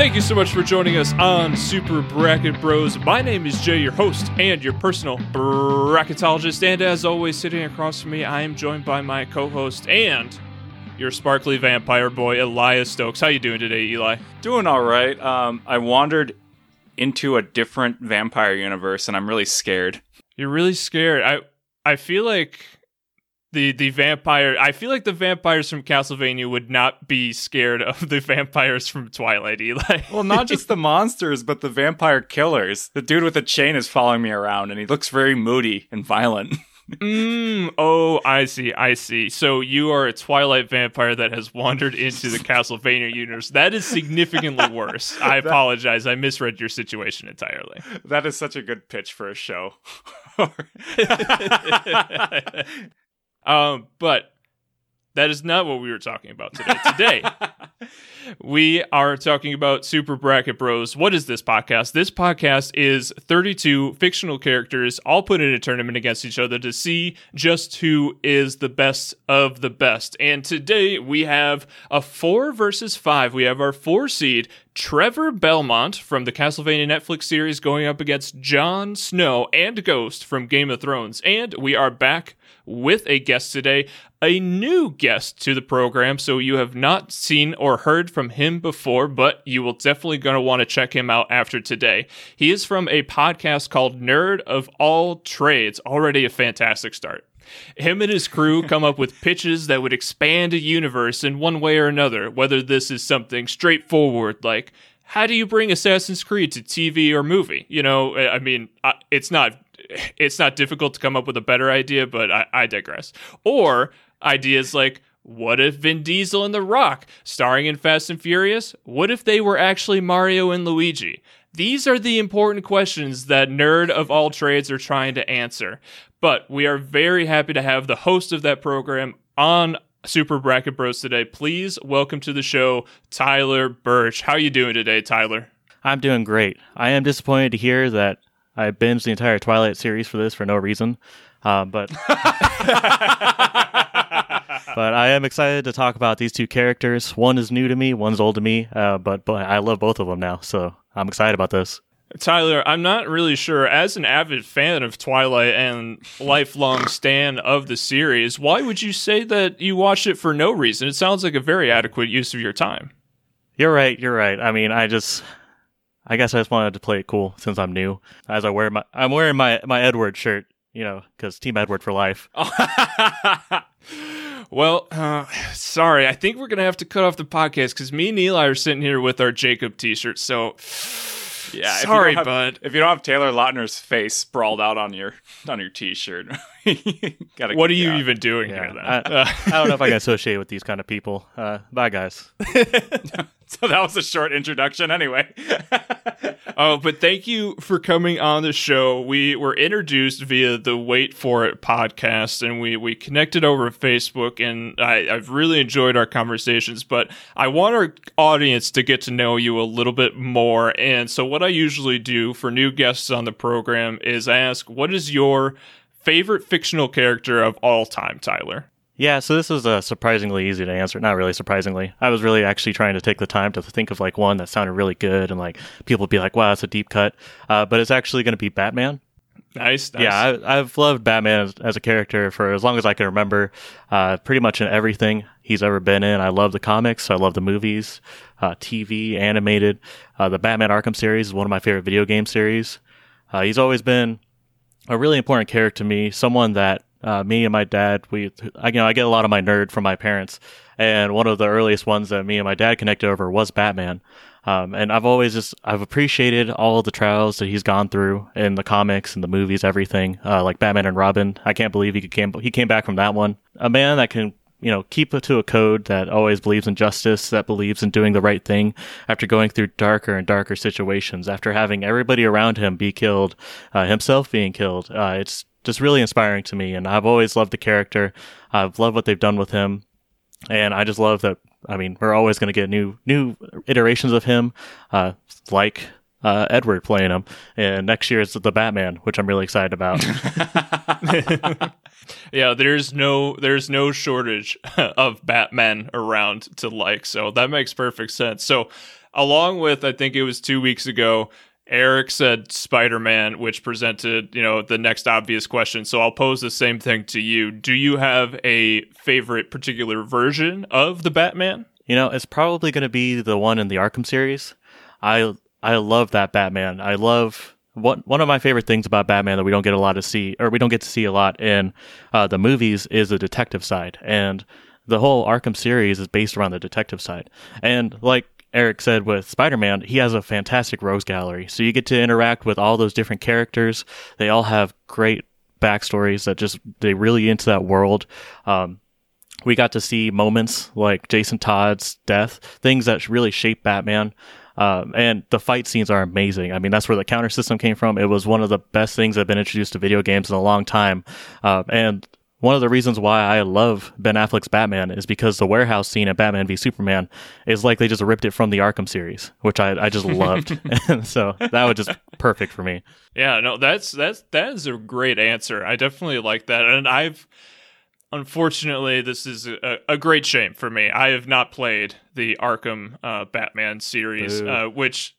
Thank you so much for joining us on Super Bracket Bros. My name is Jay, your host and your personal bracketologist. And as always, sitting across from me, I am joined by my co-host and your sparkly vampire boy, Elias Stokes. How you doing today, Eli? Doing all right. Um, I wandered into a different vampire universe, and I'm really scared. You're really scared. I I feel like the the vampire I feel like the vampires from Castlevania would not be scared of the vampires from Twilight Eli. Well, not just the monsters, but the vampire killers. The dude with the chain is following me around and he looks very moody and violent. mm, oh, I see, I see. So you are a Twilight vampire that has wandered into the Castlevania universe. That is significantly worse. I apologize. I misread your situation entirely. That is such a good pitch for a show. Um, but that is not what we were talking about today. Today, we are talking about Super Bracket Bros. What is this podcast? This podcast is 32 fictional characters all put in a tournament against each other to see just who is the best of the best. And today we have a four versus five. We have our four seed, Trevor Belmont from the Castlevania Netflix series going up against Jon Snow and Ghost from Game of Thrones. And we are back with a guest today, a new guest to the program. So you have not seen or heard from him before, but you will definitely going to want to check him out after today. He is from a podcast called Nerd of All Trades, already a fantastic start. Him and his crew come up with pitches that would expand a universe in one way or another, whether this is something straightforward like how do you bring Assassin's Creed to TV or movie? You know, I mean, it's not it's not difficult to come up with a better idea, but I, I digress. Or ideas like what if Vin Diesel and The Rock, starring in Fast and Furious, what if they were actually Mario and Luigi? These are the important questions that Nerd of All Trades are trying to answer. But we are very happy to have the host of that program on Super Bracket Bros today. Please welcome to the show Tyler Birch. How are you doing today, Tyler? I'm doing great. I am disappointed to hear that I binged the entire Twilight series for this for no reason, uh, but but I am excited to talk about these two characters. One is new to me, one's old to me, uh, but but I love both of them now, so I'm excited about this. Tyler, I'm not really sure. As an avid fan of Twilight and lifelong stan of the series, why would you say that you watched it for no reason? It sounds like a very adequate use of your time. You're right. You're right. I mean, I just I guess I just wanted to play it cool since I'm new. As I wear my, I'm wearing my my Edward shirt, you know, because Team Edward for life. well, uh, sorry, I think we're gonna have to cut off the podcast because me and Eli are sitting here with our Jacob T-shirts. So yeah, sorry, if have, bud. If you don't have Taylor Lautner's face sprawled out on your on your T-shirt, gotta, what are you even doing yeah. here? Then I, I, don't know if I can associate with these kind of people. Uh, bye, guys. so that was a short introduction, anyway. oh, but thank you for coming on the show. We were introduced via the Wait for It podcast, and we we connected over Facebook, and I, I've really enjoyed our conversations. But I want our audience to get to know you a little bit more, and so what I usually do for new guests on the program is ask, "What is your favorite fictional character of all time, Tyler?" Yeah, so this was uh, surprisingly easy to answer. Not really surprisingly. I was really actually trying to take the time to think of like one that sounded really good and like people would be like, "Wow, that's a deep cut." Uh, but it's actually going to be Batman. Nice, nice. Yeah, I, have loved Batman as, as, a character for as long as I can remember. Uh, pretty much in everything he's ever been in. I love the comics. I love the movies, uh, TV, animated. Uh, the Batman Arkham series is one of my favorite video game series. Uh, he's always been a really important character to me. Someone that uh, me and my dad, we, I, you know, I get a lot of my nerd from my parents, and one of the earliest ones that me and my dad connected over was Batman. Um, and I've always just I've appreciated all the trials that he's gone through in the comics and the movies, everything. Uh, like Batman and Robin, I can't believe he came he came back from that one. A man that can you know keep to a code that always believes in justice, that believes in doing the right thing after going through darker and darker situations, after having everybody around him be killed, uh, himself being killed. Uh, it's just really inspiring to me. And I've always loved the character. I've loved what they've done with him. And I just love that. I mean, we're always going to get new, new iterations of him, uh, like, uh, Edward playing him. And next year is the Batman, which I'm really excited about. yeah, there's no, there's no shortage of Batman around to like. So that makes perfect sense. So, along with I think it was two weeks ago. Eric said Spider Man, which presented, you know, the next obvious question. So I'll pose the same thing to you. Do you have a favorite particular version of the Batman? You know, it's probably going to be the one in the Arkham series. I I love that Batman. I love one one of my favorite things about Batman that we don't get a lot to see, or we don't get to see a lot in uh, the movies, is the detective side, and the whole Arkham series is based around the detective side. And like Eric said with Spider Man, he has a fantastic rogues gallery. So you get to interact with all those different characters. They all have great backstories that just, they really into that world. Um, we got to see moments like Jason Todd's death, things that really shape Batman. Um, and the fight scenes are amazing. I mean, that's where the counter system came from. It was one of the best things that have been introduced to video games in a long time. Uh, and one of the reasons why I love Ben Affleck's Batman is because the warehouse scene at Batman v Superman is like they just ripped it from the Arkham series, which I, I just loved. and so that was just perfect for me. Yeah, no, that's that's that is a great answer. I definitely like that. And I've unfortunately this is a, a great shame for me. I have not played the Arkham uh, Batman series, uh, which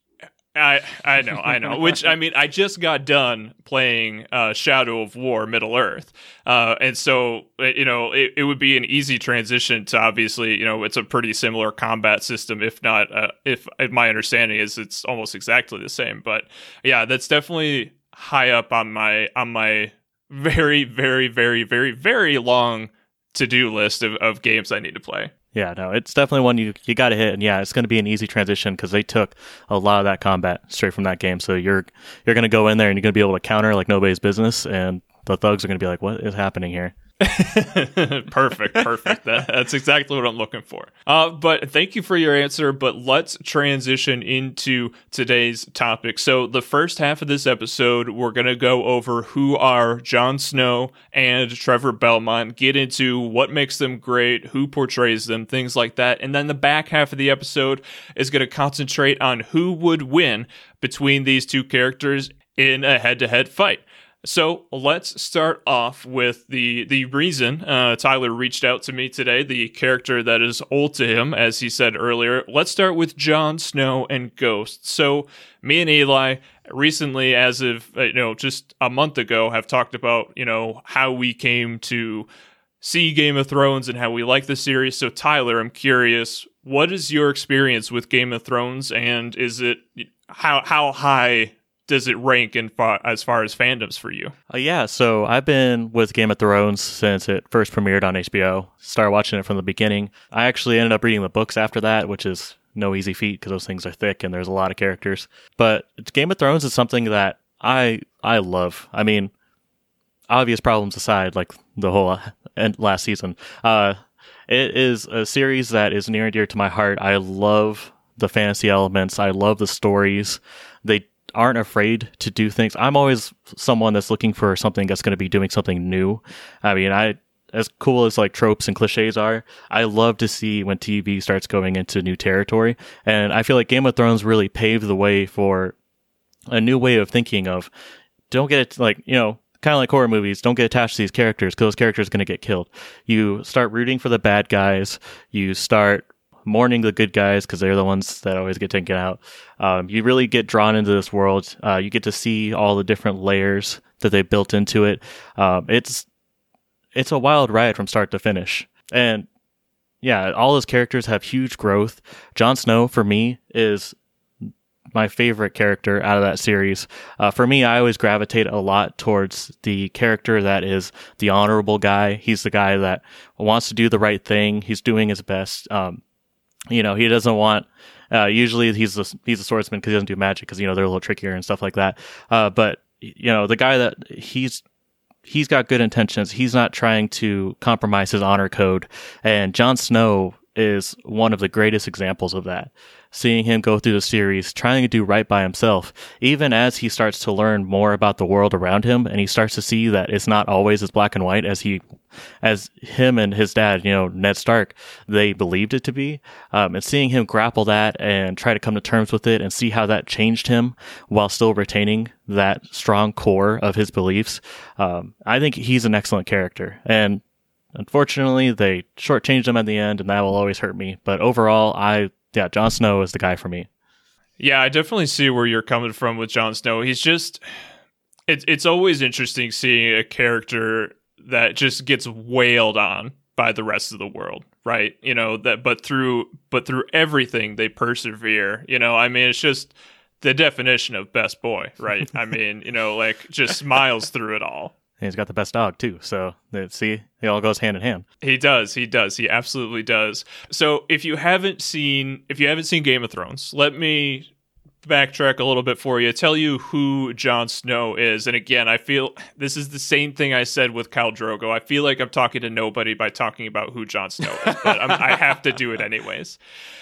I I know I know. Which I mean, I just got done playing uh, Shadow of War Middle Earth, uh, and so uh, you know it, it would be an easy transition to obviously you know it's a pretty similar combat system, if not uh, if, if my understanding is it's almost exactly the same. But yeah, that's definitely high up on my on my very very very very very long to do list of, of games I need to play. Yeah, no, it's definitely one you you got to hit, and yeah, it's going to be an easy transition because they took a lot of that combat straight from that game. So you're you're going to go in there and you're going to be able to counter like nobody's business, and the thugs are going to be like, "What is happening here?" perfect, perfect. That, that's exactly what I'm looking for. Uh, but thank you for your answer. But let's transition into today's topic. So, the first half of this episode, we're going to go over who are Jon Snow and Trevor Belmont, get into what makes them great, who portrays them, things like that. And then the back half of the episode is going to concentrate on who would win between these two characters in a head to head fight. So let's start off with the the reason uh, Tyler reached out to me today. The character that is old to him, as he said earlier. Let's start with Jon Snow and Ghost. So me and Eli recently, as of uh, you know, just a month ago, have talked about you know how we came to see Game of Thrones and how we like the series. So Tyler, I'm curious, what is your experience with Game of Thrones, and is it how how high does it rank in as far as fandoms for you? Uh, yeah, so I've been with Game of Thrones since it first premiered on HBO. Started watching it from the beginning. I actually ended up reading the books after that, which is no easy feat because those things are thick and there's a lot of characters. But Game of Thrones is something that I I love. I mean, obvious problems aside, like the whole end last season, uh, it is a series that is near and dear to my heart. I love the fantasy elements. I love the stories. They aren't afraid to do things. I'm always someone that's looking for something that's going to be doing something new. I mean, I as cool as like tropes and cliches are, I love to see when TV starts going into new territory. And I feel like Game of Thrones really paved the way for a new way of thinking of don't get it like, you know, kind of like horror movies, don't get attached to these characters because those characters are going to get killed. You start rooting for the bad guys. You start mourning the good guys because they're the ones that always get taken out. Um, you really get drawn into this world. Uh, you get to see all the different layers that they built into it. Um, it's it's a wild ride from start to finish, and yeah, all those characters have huge growth. Jon Snow for me is my favorite character out of that series. Uh, for me, I always gravitate a lot towards the character that is the honorable guy. He's the guy that wants to do the right thing. He's doing his best. Um, you know, he doesn't want. Uh, usually, he's a, he's a swordsman because he doesn't do magic because you know they're a little trickier and stuff like that. Uh, but you know, the guy that he's he's got good intentions. He's not trying to compromise his honor code. And Jon Snow is one of the greatest examples of that seeing him go through the series, trying to do right by himself, even as he starts to learn more about the world around him and he starts to see that it's not always as black and white as he, as him and his dad, you know, Ned Stark, they believed it to be. Um, and seeing him grapple that and try to come to terms with it and see how that changed him while still retaining that strong core of his beliefs. Um, I think he's an excellent character. And Unfortunately, they shortchanged him at the end, and that will always hurt me. But overall, I yeah, Jon Snow is the guy for me. Yeah, I definitely see where you're coming from with Jon Snow. He's just it's it's always interesting seeing a character that just gets wailed on by the rest of the world, right? You know, that but through but through everything they persevere. You know, I mean it's just the definition of best boy, right? I mean, you know, like just smiles through it all. And he's got the best dog too. So see, it all goes hand in hand. He does. He does. He absolutely does. So if you haven't seen if you haven't seen Game of Thrones, let me backtrack a little bit for you. Tell you who Jon Snow is. And again, I feel this is the same thing I said with Khal Drogo. I feel like I'm talking to nobody by talking about who Jon Snow is, but I have to do it anyways.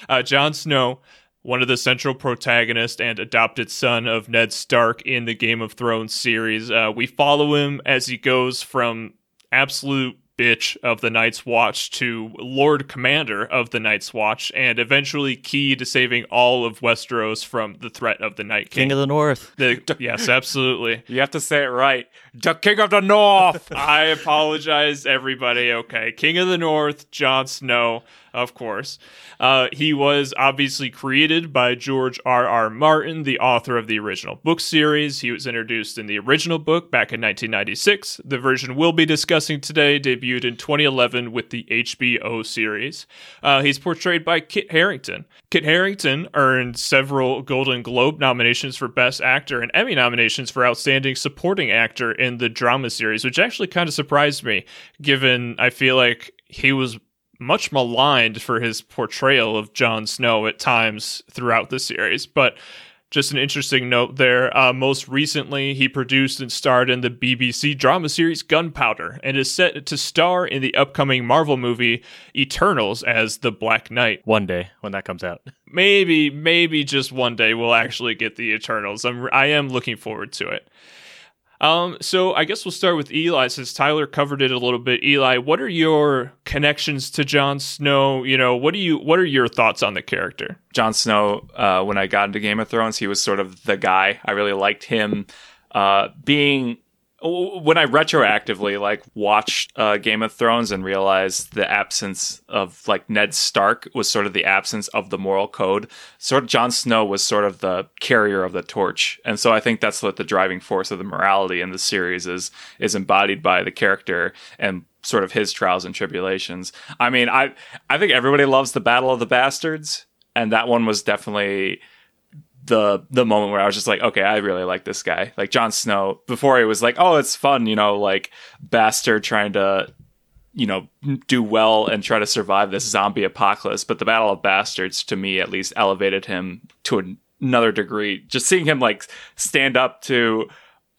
Uh, Jon Snow. One of the central protagonists and adopted son of Ned Stark in the Game of Thrones series. Uh, we follow him as he goes from absolute bitch of the Night's Watch to Lord Commander of the Night's Watch, and eventually key to saving all of Westeros from the threat of the Night King. King of the North. The- yes, absolutely. You have to say it right. The King of the North. I apologize, everybody. Okay, King of the North, Jon Snow, of course. Uh, he was obviously created by George R. R. Martin, the author of the original book series. He was introduced in the original book back in 1996. The version we'll be discussing today debuted in 2011 with the HBO series. Uh, he's portrayed by Kit Harington. Kit Harington earned several Golden Globe nominations for Best Actor and Emmy nominations for Outstanding Supporting Actor in the drama series, which actually kind of surprised me, given I feel like he was much maligned for his portrayal of Jon Snow at times throughout the series. But just an interesting note there. Uh, most recently, he produced and starred in the BBC drama series Gunpowder and is set to star in the upcoming Marvel movie Eternals as the Black Knight. One day when that comes out. Maybe, maybe just one day we'll actually get the Eternals. I'm, I am looking forward to it. Um, so I guess we'll start with Eli since Tyler covered it a little bit. Eli, what are your connections to Jon Snow? You know, what do you what are your thoughts on the character? Jon Snow, uh, when I got into Game of Thrones, he was sort of the guy. I really liked him uh, being. When I retroactively like watched uh, Game of Thrones and realized the absence of like Ned Stark was sort of the absence of the moral code, sort of Jon Snow was sort of the carrier of the torch, and so I think that's what the driving force of the morality in the series is is embodied by the character and sort of his trials and tribulations. I mean, I I think everybody loves the Battle of the Bastards, and that one was definitely the the moment where I was just like, okay, I really like this guy. Like Jon Snow. Before it was like, oh, it's fun, you know, like bastard trying to you know do well and try to survive this zombie apocalypse. But the Battle of Bastards, to me at least, elevated him to an- another degree. Just seeing him like stand up to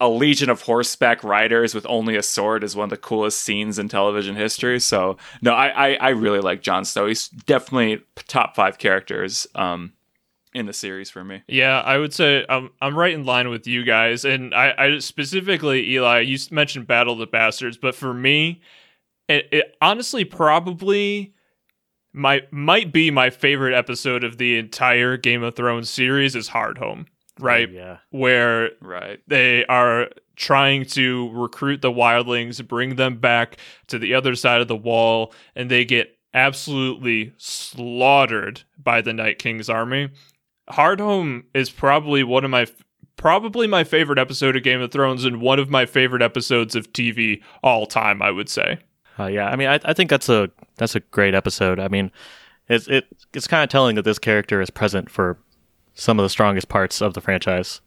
a legion of horseback riders with only a sword is one of the coolest scenes in television history. So no, I I, I really like Jon Snow. He's definitely top five characters um, in the series for me. Yeah, I would say I'm I'm right in line with you guys, and I, I specifically Eli. You mentioned Battle of the Bastards, but for me, it, it honestly probably my might be my favorite episode of the entire Game of Thrones series is Hardhome, oh, right? Yeah. Where Right. they are trying to recruit the wildlings, bring them back to the other side of the wall, and they get absolutely slaughtered by the Night King's army. Hardhome is probably one of my probably my favorite episode of Game of Thrones and one of my favorite episodes of TV all time, I would say. Uh, yeah, I mean, I, I think that's a that's a great episode. I mean, it's it it's kind of telling that this character is present for some of the strongest parts of the franchise.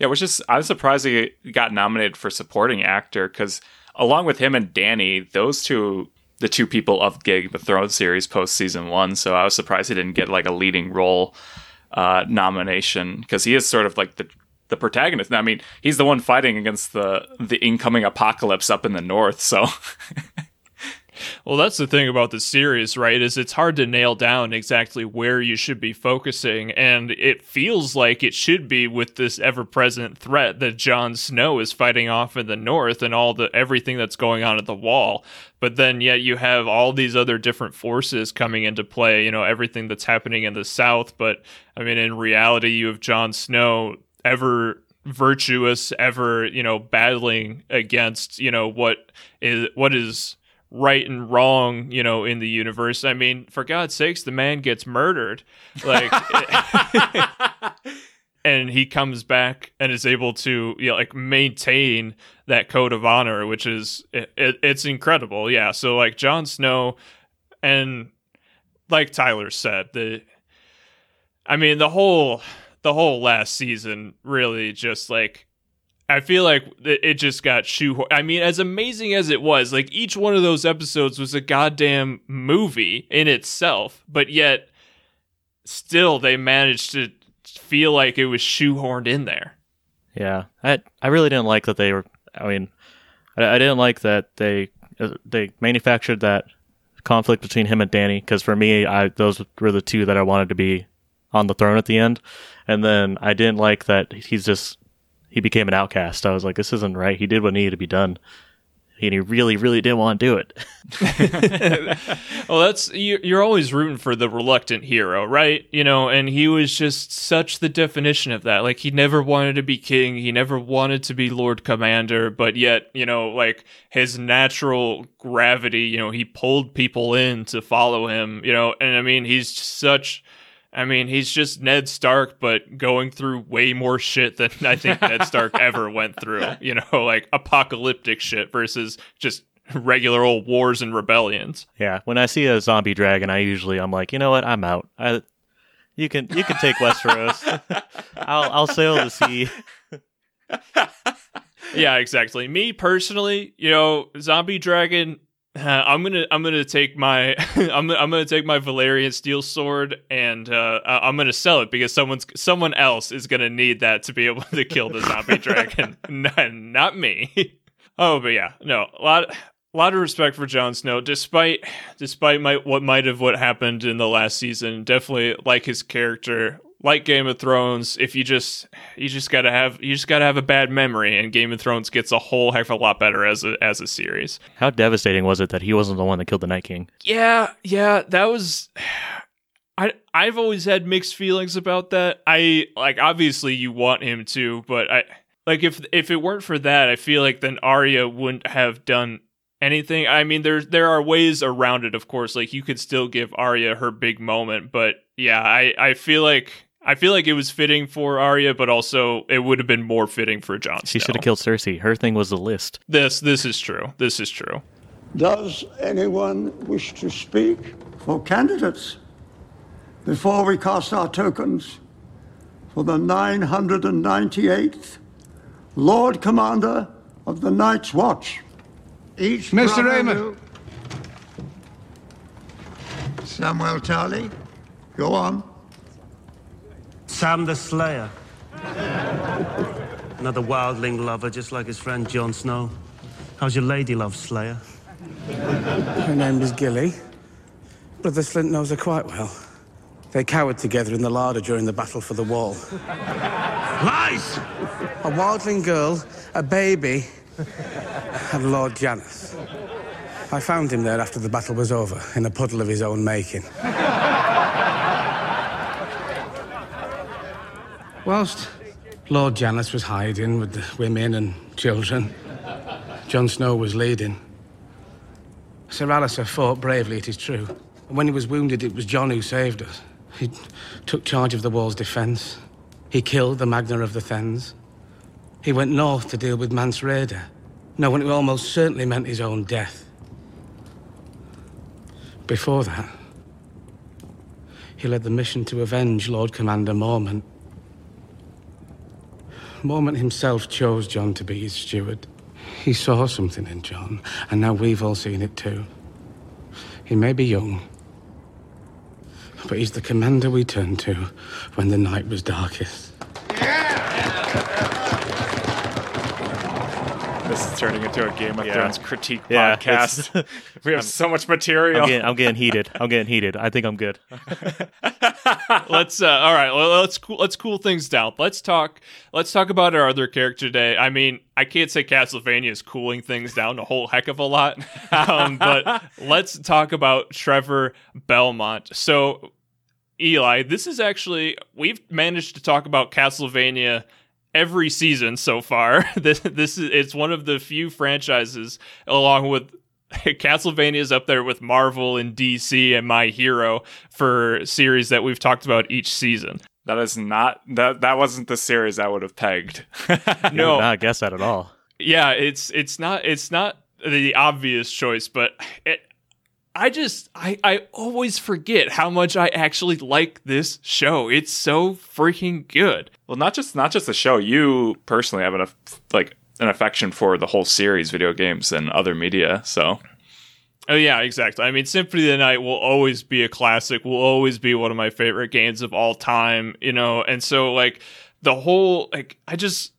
Yeah, which is I'm surprised he got nominated for supporting actor because along with him and Dany, those two the two people of Game of Thrones series post season one. So I was surprised he didn't get like a leading role uh, nomination because he is sort of like the the protagonist. I mean, he's the one fighting against the the incoming apocalypse up in the north. So Well, that's the thing about the series, right? Is it's hard to nail down exactly where you should be focusing, and it feels like it should be with this ever-present threat that Jon Snow is fighting off in the north and all the everything that's going on at the wall. But then yet you have all these other different forces coming into play, you know, everything that's happening in the south, but I mean in reality you have Jon Snow ever virtuous ever, you know, battling against, you know, what is what is right and wrong, you know, in the universe. I mean, for God's sakes, the man gets murdered. Like and he comes back and is able to you know, like maintain that code of honor, which is it, it, it's incredible. Yeah, so like Jon Snow and like Tyler said, the I mean, the whole the whole last season really just like I feel like it just got shoehorned. I mean, as amazing as it was, like each one of those episodes was a goddamn movie in itself, but yet still they managed to feel like it was shoehorned in there. Yeah, I I really didn't like that they were. I mean, I, I didn't like that they uh, they manufactured that conflict between him and Dany because for me, I those were the two that I wanted to be on the throne at the end, and then I didn't like that he's just he became an outcast. I was like, this isn't right. He did what needed to be done and he really, really didn't want to do it. well, that's you're always rooting for the reluctant hero, right? You know, and he was just such the definition of that. Like he never wanted to be king, he never wanted to be Lord Commander, but yet, you know, like his natural gravity, you know, he pulled people in to follow him, you know, and I mean, he's such I mean, he's just Ned Stark, but going through way more shit than I think Ned Stark ever went through. You know, like apocalyptic shit versus just regular old wars and rebellions. Yeah, when I see a zombie dragon, I usually I'm like, you know what, I'm out. I, you can you can take Westeros. I'll I'll sail the sea. yeah, exactly. Me personally, you know, zombie dragon I'm gonna I'm gonna take my I'm I'm gonna take my Valyrian steel sword and uh, I'm gonna sell it because someone's someone else is gonna need that to be able to kill the zombie dragon, not, not me. oh, but yeah, no, a lot a lot of respect for Jon Snow, despite despite my, what might have what happened in the last season. Definitely like his character, like Game of Thrones, if you just you just gotta have you just gotta have a bad memory, and Game of Thrones gets a whole heck of a lot better as a as a series. How devastating was it that he wasn't the one that killed the Night King? Yeah, yeah, that was. I I've always had mixed feelings about that. I like obviously you want him to, but I like if if it weren't for that, I feel like then Arya wouldn't have done anything. I mean, there there are ways around it, of course. Like you could still give Arya her big moment, but yeah, I I feel like I feel like it was fitting for Arya, but also it would have been more fitting for Jon. She should have killed Cersei. Her thing was the list. This this is true. This is true. Does anyone wish to speak for candidates before we cast our tokens for the 998th Lord Commander of the Night's Watch? Each Maester Aemon. Samwell Tarly, go on. Sam the Slayer. Another wildling lover, just like his friend Jon Snow. How's your lady love, Slayer? Her name is Gilly. Brother Slynt knows her quite well. They cowered together in the larder during the battle for the wall. Lies! A wildling girl, a baby, and Lord Janos. I found him there after the battle was over, in a puddle of his own making. Whilst Lord Janos was hiding with the women and children, Jon Snow was leading. Sir Alliser fought bravely, it is true. And when he was wounded, it was Jon who saved us. He took charge of the wall's defense. He killed the Magnar of the Thenns. He went north to deal with Mance Rayder, knowing it almost certainly meant his own death. Before that, he led the mission to avenge Lord Commander Mormont. Mormont himself chose Jon to be his steward. He saw something in Jon, and now we've all seen it too. He may be young, but he's the commander we turned to when the night was darkest. This is turning into a Game of yeah. Thrones critique yeah, podcast. we have I'm, so much material. I'm getting, I'm getting, heated. I'm getting heated. I think I'm good. let's uh, all right. Let's cool, let's cool things down. Let's talk. Let's talk about our other character today. I mean, I can't say Castlevania is cooling things down a whole heck of a lot, um, but let's talk about Trevor Belmont. So, Eli, this is actually we've managed to talk about Castlevania every season so far. this this is it's one of the few franchises, along with Castlevania is up there with Marvel and DC and My Hero for series that we've talked about each season. That is not that that wasn't the series I would have pegged. No, Would not guess that at all. yeah, it's it's not it's not the obvious choice, but it, I just I I always forget how much I actually like this show. It's so freaking good. well, not just not just the show. You personally have an like an affection for the whole series, video games, and other media. So Oh yeah, exactly. I mean, Symphony of the Night will always be a classic. Will always be one of my favorite games of all time. You know, and so like the whole like I just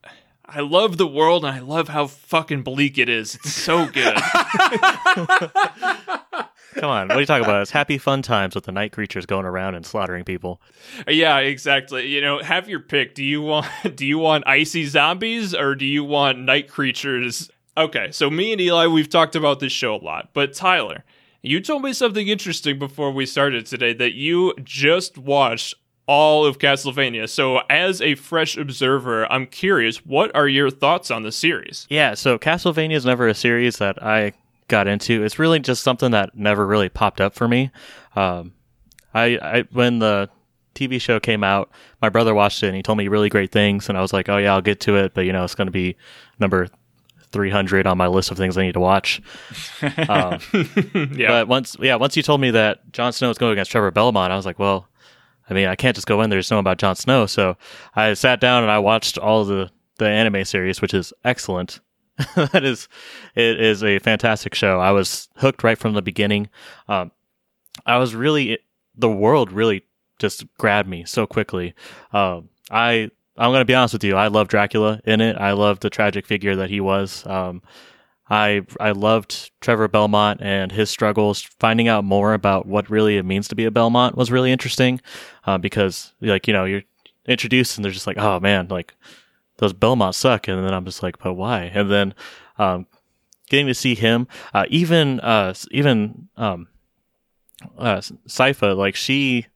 I love the world and I love how fucking bleak it is. It's so good. Come on, what are you talking about? It's happy fun times with the night creatures going around and slaughtering people. yeah, exactly. You know, have your pick. Do you want do you want icy zombies or do you want night creatures? Okay, so me and Eli, we've talked about this show a lot, but Tyler, you told me something interesting before we started today that you just watched all of Castlevania. So, as a fresh observer, I'm curious, what are your thoughts on the series? Yeah, so Castlevania is never a series that I got into. It's really just something that never really popped up for me. Um, I, I when the TV show came out, my brother watched it and he told me really great things, and I was like, oh yeah, I'll get to it, but you know, it's going to be number 300 on my list of things I need to watch. Um, Yeah. But once, yeah, once you told me that Jon Snow is going against Trevor Belmont, I was like, well, I mean, I can't just go in there to know about Jon Snow. So I sat down and I watched all the the anime series, which is excellent. that is, it is a fantastic show. I was hooked right from the beginning. Um, I was really, the world really just grabbed me so quickly. Um, I, I'm going to be honest with you. I love Dracula in it. I love the tragic figure that he was. Um, I I loved Trevor Belmont and his struggles. Finding out more about what really it means to be a Belmont was really interesting, uh, because like you know you're introduced and they're just like, oh man, like those Belmonts suck, and then I'm just like, but why? And then um, getting to see him, uh, even uh, even um, uh, Sypha, like she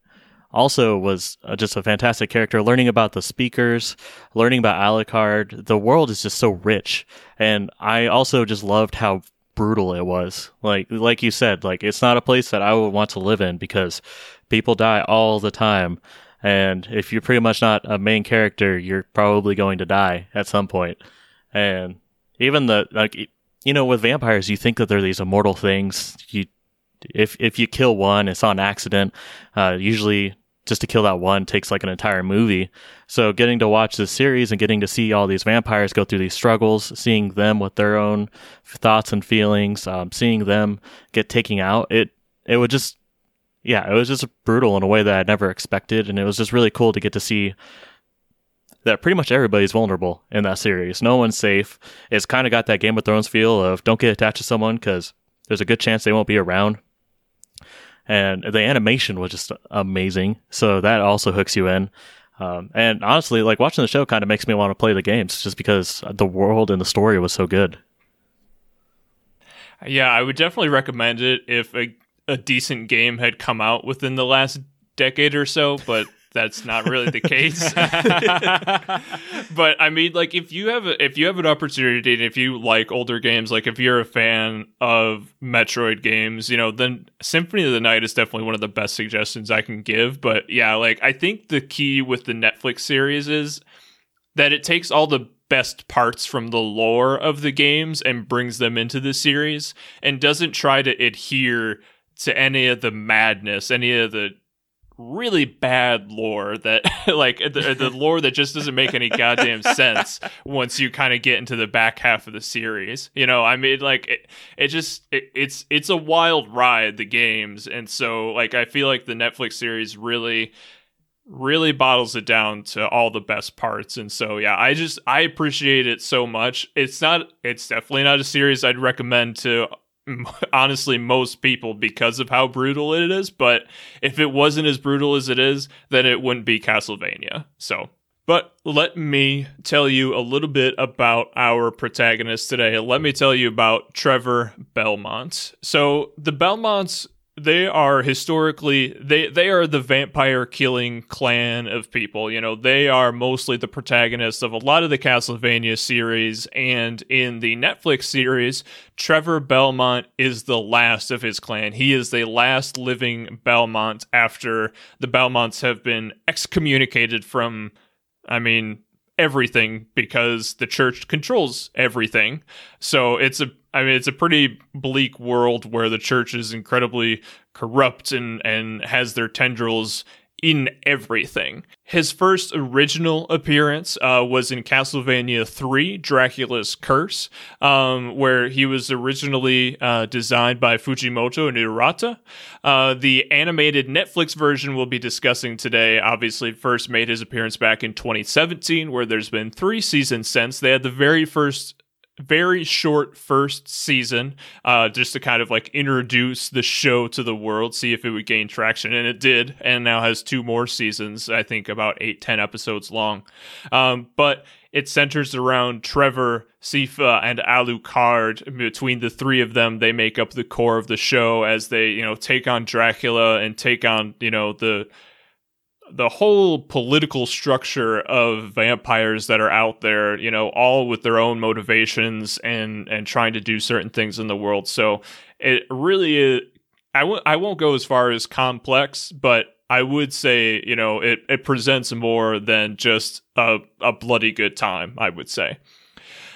also was uh, just a fantastic character. Learning about the speakers, learning about Alucard, the world is just so rich, and I also just loved how brutal it was. Like like you said, like it's not a place that I would want to live in because people die all the time. And if you're pretty much not a main character, you're probably going to die at some point. And even the like you know with vampires you think that they're these immortal things. You if if you kill one, it's on accident. Uh, usually, just to kill that one takes like an entire movie. So, getting to watch this series and getting to see all these vampires go through these struggles, seeing them with their own thoughts and feelings, um, seeing them get taken out, it it would just yeah, it was just brutal in a way that I'd never expected, and it was just really cool to get to see that pretty much everybody's vulnerable in that series. No one's safe. It's kind of got that Game of Thrones feel of don't get attached to someone because there's a good chance they won't be around. And the animation was just amazing, so that also hooks you in. Um, and honestly, like watching the show kind of makes me want to play the games just because the world and the story was so good. Yeah, I would definitely recommend it if a, a decent game had come out within the last decade or so, but that's not really the case. but I mean, like if you have a, if you have an opportunity and if you like older games, like if you're a fan of Metroid games, you know, then Symphony of the Night is definitely one of the best suggestions I can give. But yeah, like I think the key with the Netflix series is that it takes all the best parts from the lore of the games and brings them into the series and doesn't try to adhere to any of the madness, any of the really bad lore that like the, the lore that just doesn't make any goddamn sense once you kind of get into the back half of the series you know? I mean like it, it just it, it's it's a wild ride the games and so like i feel like the netflix series really really bottles it down to all the best parts and so yeah i just i appreciate it so much. It's not it's definitely not a series i'd recommend to honestly most people because of how brutal it is but if it wasn't as brutal as it is then it wouldn't be castlevania. So but let me tell you a little bit about our protagonist today. Let me tell you about trevor belmont. So the belmonts they are historically they they are the vampire killing clan of people. You know they are mostly the protagonists of a lot of the castlevania series. And in the netflix series trevor belmont is the last of his clan. He is the last living belmont after the belmonts have been excommunicated from i mean everything because the church controls everything. So it's a I mean it's a pretty bleak world where the church is incredibly corrupt and and has their tendrils in everything. His first original appearance uh, was in Castlevania 3, Dracula's Curse, um, where he was originally uh, designed by Fujimoto and Urata. Uh, the animated Netflix version we'll be discussing today obviously first made his appearance back in 2017, where there's been three seasons since. They had the very first very short first season, uh, just to kind of like introduce the show to the world, see if it would gain traction, and it did, and now has two more seasons. I think about eight, ten episodes long. Um, but it centers around Trevor, Sypha, and Alucard. Between the three of them, they make up the core of the show as they, you know, take on Dracula and take on, you know, the the whole political structure of vampires that are out there, you know, all with their own motivations and and trying to do certain things in the world. So it really is. I w- I won't go as far as complex, but I would say you know it it presents more than just a a bloody good time. I would say.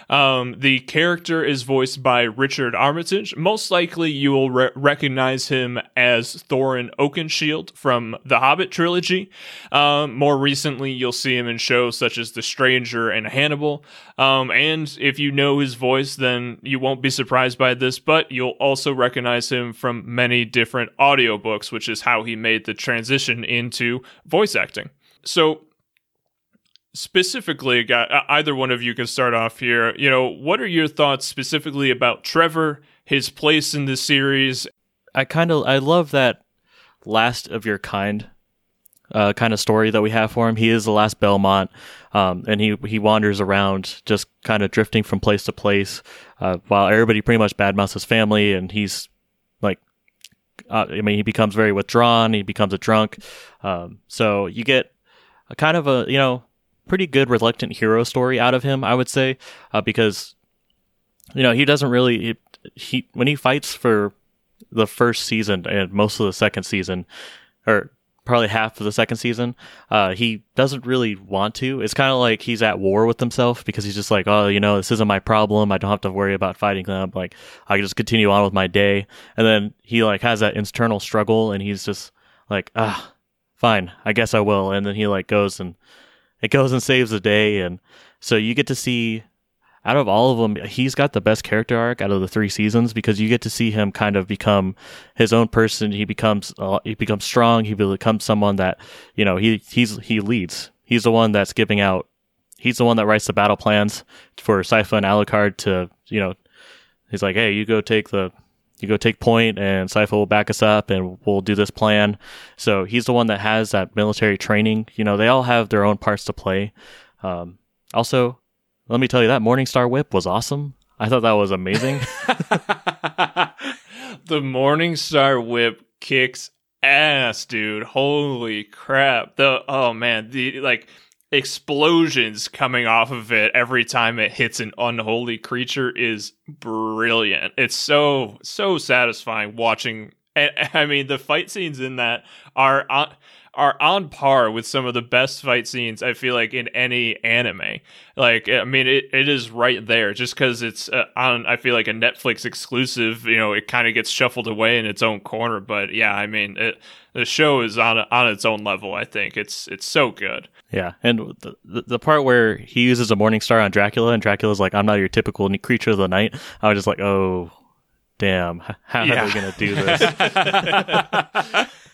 Um, the character is voiced by Richard Armitage. Most likely, you will re- recognize him as Thorin Oakenshield from the Hobbit trilogy. Um, more recently, you'll see him in shows such as The Stranger and Hannibal. Um, and if you know his voice, then you won't be surprised by this, but you'll also recognize him from many different audiobooks, which is how he made the transition into voice acting. So, specifically, either one of you can start off here. You know, what are your thoughts specifically about Trevor, his place in the series? I kind of I love that last of your kind uh, kind of story that we have for him. He is the last Belmont, um, and he he wanders around just kind of drifting from place to place, uh, while everybody pretty much badmouths his family, and he's like. Uh, I mean, he becomes very withdrawn. He becomes a drunk. Um, so you get a kind of a, you know, pretty good reluctant hero story out of him, I would say, uh, because you know he doesn't really he, he when he fights for the first season and most of the second season, or probably half of the second season, uh, he doesn't really want to. It's kind of like he's at war with himself because he's just like, oh, you know, this isn't my problem. I don't have to worry about fighting them. Like, I can just continue on with my day. And then he like has that internal struggle, and he's just like, ah, fine, I guess I will. And then he like goes and it goes and saves the day, and so you get to see out of all of them, he's got the best character arc out of the three seasons because you get to see him kind of become his own person. He becomes uh, he becomes strong. He becomes someone that you know he he's he leads. He's the one that's giving out. He's the one that writes the battle plans for Sypha and Alucard to you know. He's like, hey, you go take the you go take point and Sypha will back us up and we'll do this plan. So he's the one that has that military training. You know, they all have their own parts to play. Um, also, let me tell you that Morningstar Whip was awesome. I thought that was amazing. the Morningstar Whip kicks ass, dude. Holy crap. The oh man, the like explosions coming off of it every time it hits an unholy creature is brilliant. It's so so satisfying watching. And I mean, the fight scenes in that are on, are on par with some of the best fight scenes I feel like in any anime. Like, I mean, it, it is right there. Just because it's uh, on, I feel like a Netflix exclusive. You know, it kind of gets shuffled away in its own corner. But yeah, I mean, it, the show is on on its own level. I think it's it's so good. Yeah, and the, the, the part where he uses a morning star on Dracula, and Dracula's like, "I'm not your typical creature of the night." I was just like, "Oh, damn! How yeah. are we gonna do this?"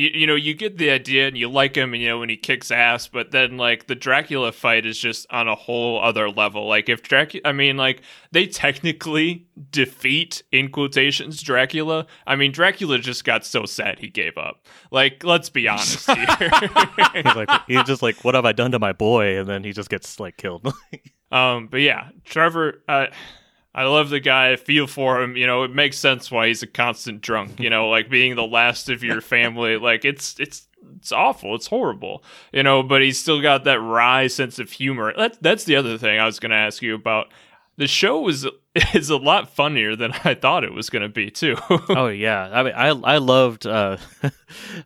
you, you know you get the idea and you like him and you know when he kicks ass but then like the dracula fight is just on a whole other level. Like if dracula i mean like they technically defeat in quotations dracula. I mean dracula just got so sad he gave up. Like let's be honest here. He's like he's just like what have i done to my boy? And then he just gets like killed. Um but yeah trevor uh I love the guy. I feel for him. You know, it makes sense why he's a constant drunk. You know, like being the last of your family. Like it's it's it's awful. It's horrible. You know, but he's still got that wry sense of humor. That that's the other thing I was going to ask you about. The show was is a lot funnier than I thought it was going to be too. oh yeah, I mean, I I loved uh,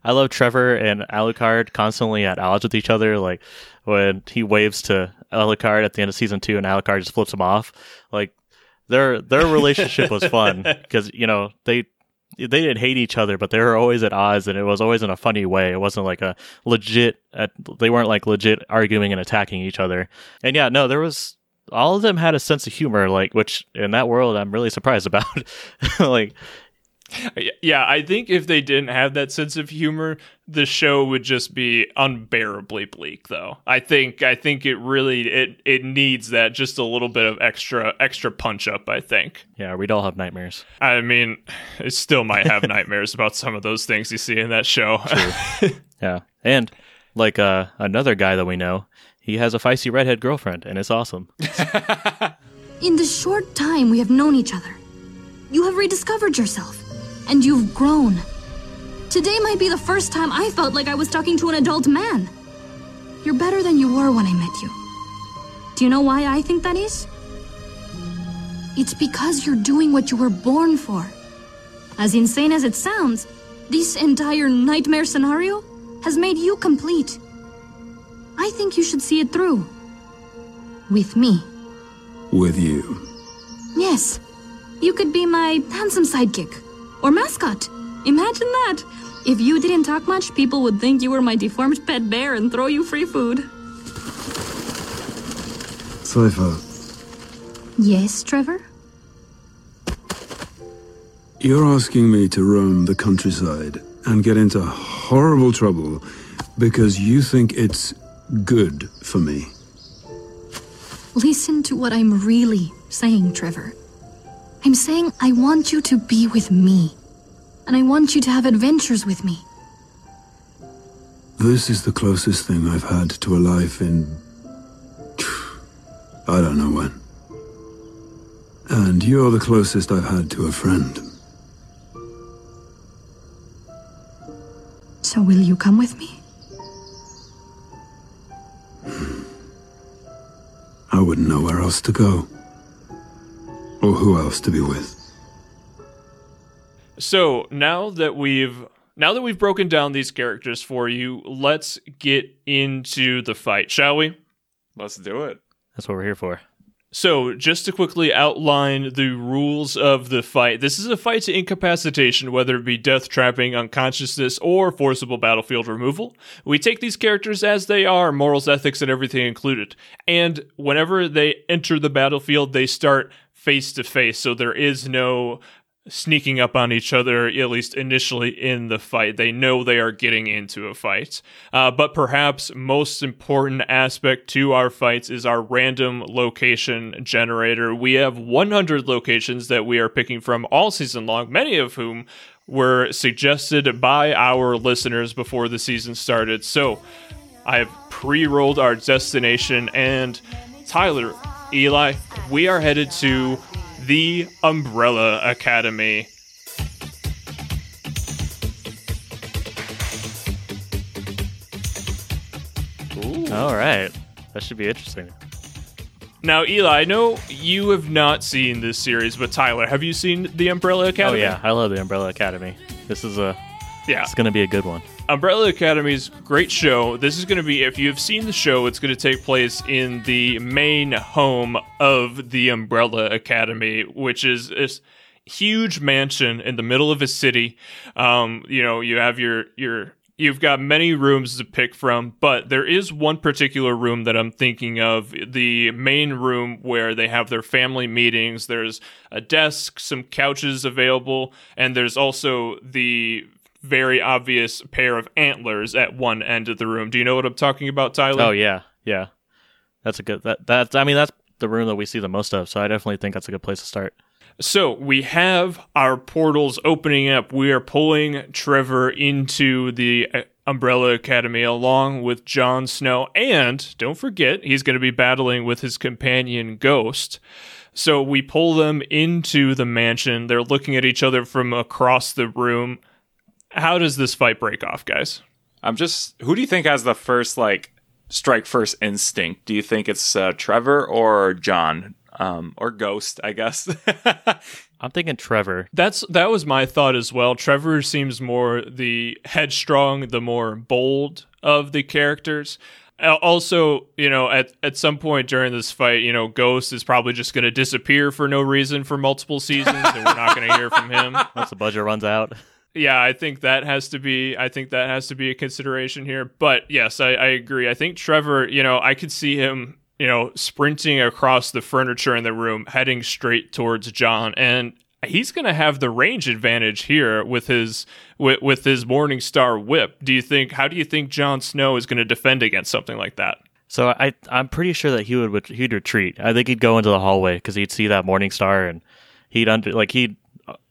I love Trevor and Alucard constantly at odds with each other. Like when he waves to Alucard at the end of season two, and Alucard just flips him off. Like their their relationship was fun because you know they they didn't hate each other, but they were always at odds, and it was always in a funny way. It wasn't like a legit. Uh, they weren't like legit arguing and attacking each other. And yeah, no, there was all of them had a sense of humor, like which in that world I'm really surprised about. like yeah, I think if they didn't have that sense of humor, the show would just be unbearably bleak though. I think I think it really it it needs that just a little bit of extra extra punch up, I think. Yeah, we'd all have nightmares. I mean, it still might have nightmares about some of those things you see in that show. yeah. And like uh, another guy that we know, he has a feisty redhead girlfriend and it's awesome. in the short time we have known each other, you have rediscovered yourself and you've grown. Today might be the first time I felt like I was talking to an adult man. You're better than you were when I met you. Do you know why I think that is? It's because you're doing what you were born for. As insane as it sounds, this entire nightmare scenario has made you complete. I think you should see it through. With me. With you? Yes. You could be my handsome sidekick or mascot. Imagine that. If you didn't talk much, people would think you were my deformed pet bear and throw you free food. Sypha. Yes, Trevor? You're asking me to roam the countryside and get into horrible trouble because you think it's good for me. Listen to what I'm really saying, Trevor. I'm saying I want you to be with me. And I want you to have adventures with me. This is the closest thing I've had to a life in... I don't know when. And you're the closest I've had to a friend. So will you come with me? Hmm. I wouldn't know where else to go. Or who else to be with. So now that we've now that we've broken down these characters for you, let's get into the fight, shall we? Let's do it. That's what we're here for. So, just to quickly outline the rules of the fight, this is a fight to incapacitation, whether it be death trapping, unconsciousness, or forcible battlefield removal. We take these characters as they are, morals, ethics, and everything included. And whenever they enter the battlefield, they start face to face. So there is no sneaking up on each other, at least initially in the fight. They know they are getting into a fight. Uh, but perhaps most important aspect to our fights is our random location generator. We have 100 locations that we are picking from all season long, many of whom were suggested by our listeners before the season started. So I have pre rolled our destination and Tyler, Eli, we are headed to the Umbrella Academy. Ooh. All right. That should be interesting. Now, Eli, I know you have not seen this series, but Tyler, have you seen the Umbrella Academy? Oh yeah, I love the Umbrella Academy. This is a yeah, it's going to be a good one. Umbrella Academy's great show. This is going to be, if you've seen the show, it's going to take place in the main home of the Umbrella Academy, which is this huge mansion in the middle of a city. Um, you know, you have your your you've got many rooms to pick from, but there is one particular room that I'm thinking of the main room where they have their family meetings. There's a desk, some couches available, and there's also the very obvious pair of antlers at one end of the room. Do you know what I'm talking about, Tyler? Oh yeah, yeah. That's a good that that I mean that's the room that we see the most of, so I definitely think that's a good place to start. So we have our portals opening up. We are pulling Trevor into the uh, Umbrella Academy along with Jon Snow, and don't forget he's going to be battling with his companion Ghost. So we pull them into the mansion. They're looking at each other from across the room. How does this fight break off, guys? I'm just. Who do you think has the first like strike first instinct? Do you think it's uh, Trevor or Jon um, or Ghost? I guess. I'm thinking Trevor. That's that was my thought as well. Trevor seems more the headstrong, the more bold of the characters. Uh, Also, you know, at at some point during this fight, you know, Ghost is probably just going to disappear for no reason for multiple seasons, and we're not going to hear from him. Once the budget runs out. Yeah, I think that has to be. I think that has to be a consideration here. But yes, I, I agree. I think Trevor. You know, I could see him. You know, sprinting across the furniture in the room, heading straight towards Jon, and he's going to have the range advantage here with his with, with his Morning Star whip. Do you think? How do you think Jon Snow is going to defend against something like that? So I I'm pretty sure that he would he'd retreat. I think he'd go into the hallway because he'd see that Morning Star and he'd under like he'd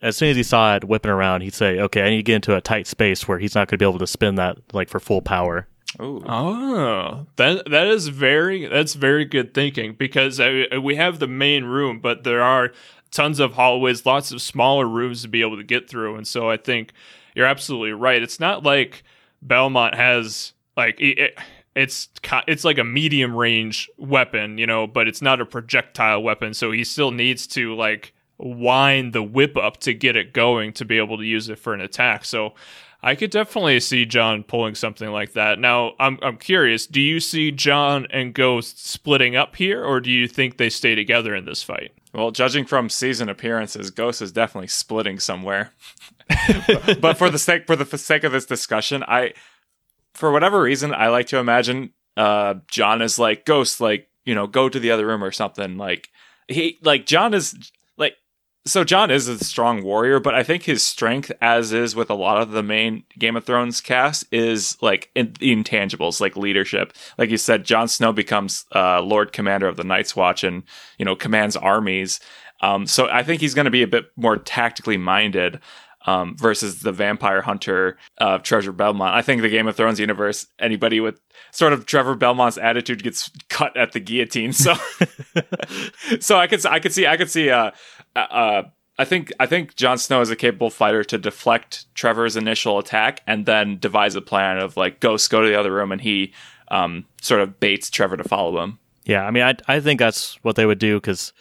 as soon as he saw it whipping around, he'd say, "Okay, I need to get into a tight space where he's not going to be able to spin that like for full power." Ooh. Oh, that that is very that's very good thinking because uh, we have the main room, but there are tons of hallways, lots of smaller rooms to be able to get through, and so I think you're absolutely right. It's not like Belmont has like it, it's it's like a medium range weapon, you know, but it's not a projectile weapon, so he still needs to like wind the whip up to get it going to be able to use it for an attack. So I could definitely see Jon pulling something like that. Now, I'm I'm curious, do you see Jon and Ghost splitting up here or do you think they stay together in this fight? Well, judging from season appearances, Ghost is definitely splitting somewhere. but for the sake for the sake of this discussion, I for whatever reason I like to imagine uh Jon is like Ghost like, you know, go to the other room or something like he like Jon is so Jon is a strong warrior, but I think his strength, as is with a lot of the main Game of Thrones cast, is like in- intangibles, like leadership. Like you said, Jon Snow becomes uh, Lord Commander of the Night's Watch, and you know commands armies. Um, so I think he's going to be a bit more tactically minded um, versus the vampire hunter of Trevor Belmont. I think the Game of Thrones universe, anybody with sort of Trevor Belmont's attitude gets cut at the guillotine. So, so I could I could see I could see uh, uh, I think I think Jon Snow is a capable fighter to deflect Trevor's initial attack and then devise a plan of like ghosts go to the other room and he um, sort of baits Trevor to follow him. Yeah, I mean, I I think that's what they would do because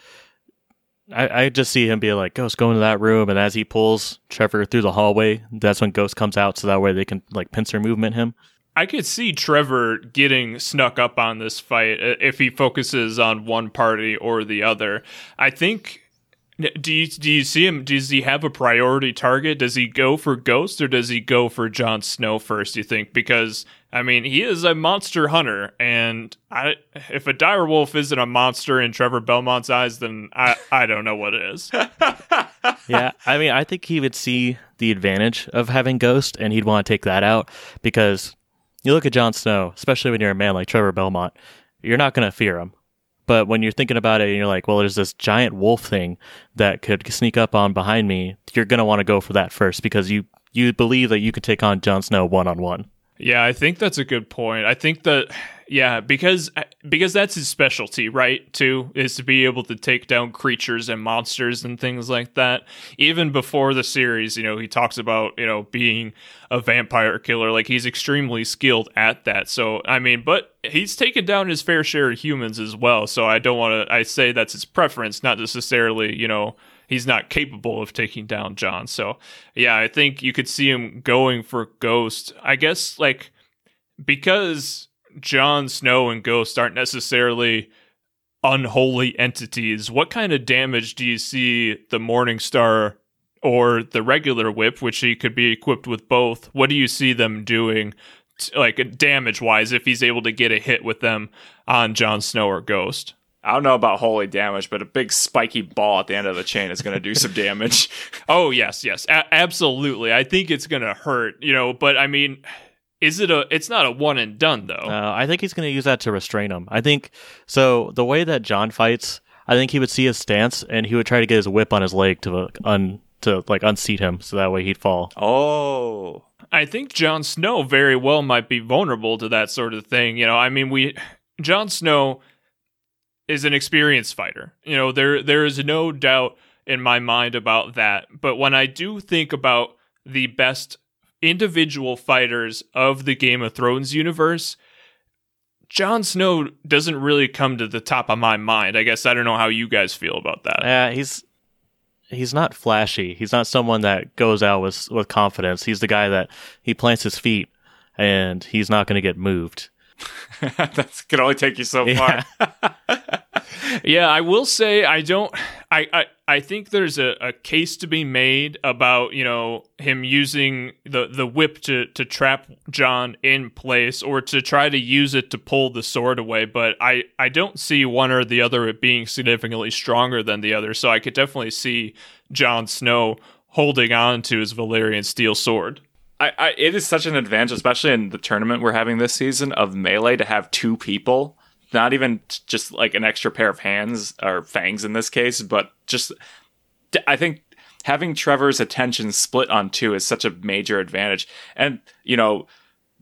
I, I just see him be like, Ghost, go into that room, and as he pulls Trevor through the hallway, that's when Ghost comes out, so that way they can like pincer movement him. I could see Trevor getting snuck up on this fight uh, if he focuses on one party or the other. I think. Do you do you see him? Does he have a priority target? Does he go for Ghost or does he go for Jon Snow first? You think because I mean he is a monster hunter, and I, if a dire wolf isn't a monster in Trevor Belmont's eyes, then I I don't know what it is. yeah, I mean, I think he would see the advantage of having Ghost, and he'd want to take that out because you look at Jon Snow, especially when you're a man like Trevor Belmont, you're not going to fear him. But when you're thinking about it and you're like, well, there's this giant wolf thing that could sneak up on behind me, you're going to want to go for that first because you you believe that you could take on Jon Snow one on one. Yeah, I think that's a good point. I think that yeah, because because that's his specialty, right? Too is to be able to take down creatures and monsters and things like that. Even before the series, you know, he talks about, you know, being a vampire killer. Like he's extremely skilled at that. So, I mean, but he's taken down his fair share of humans as well. So, I don't want to I say that's his preference, not necessarily, you know, he's not capable of taking down Jon. So, yeah, I think you could see him going for Ghost. I guess like because Jon Snow and Ghost aren't necessarily unholy entities, what kind of damage do you see the Morning Star or the regular whip, which he could be equipped with both? What do you see them doing, like damage wise, if he's able to get a hit with them on Jon Snow or Ghost? I don't know about holy damage, but a big spiky ball at the end of the chain is going to do some damage. Oh yes, yes, a- absolutely. I think it's going to hurt, you know. But I mean, is it a? It's not a one and done though. Uh, I think he's going to use that to restrain him. I think so. The way that Jon fights, I think he would see his stance and he would try to get his whip on his leg to un to like unseat him, so that way he'd fall. Oh, I think Jon Snow very well might be vulnerable to that sort of thing. You know, I mean, we Jon Snow is an experienced fighter. You know, there there is no doubt in my mind about that. But when I do think about the best individual fighters of the Game of Thrones universe, Jon Snow doesn't really come to the top of my mind. I guess I don't know how you guys feel about that. Yeah, he's he's not flashy. He's not someone that goes out with with confidence. He's the guy that he plants his feet and he's not going to get moved. that can only take you so far. yeah, I will say I don't. I I, I think there's a, a case to be made about you know him using the the whip to to trap Jon in place or to try to use it to pull the sword away. But I I don't see one or the other being significantly stronger than the other. So I could definitely see Jon Snow holding on to his Valyrian steel sword. I, I, it is such an advantage, especially in the tournament we're having this season of melee, to have two people, not even just like an extra pair of hands or fangs in this case, but just I think having Trevor's attention split on two is such a major advantage. And you know,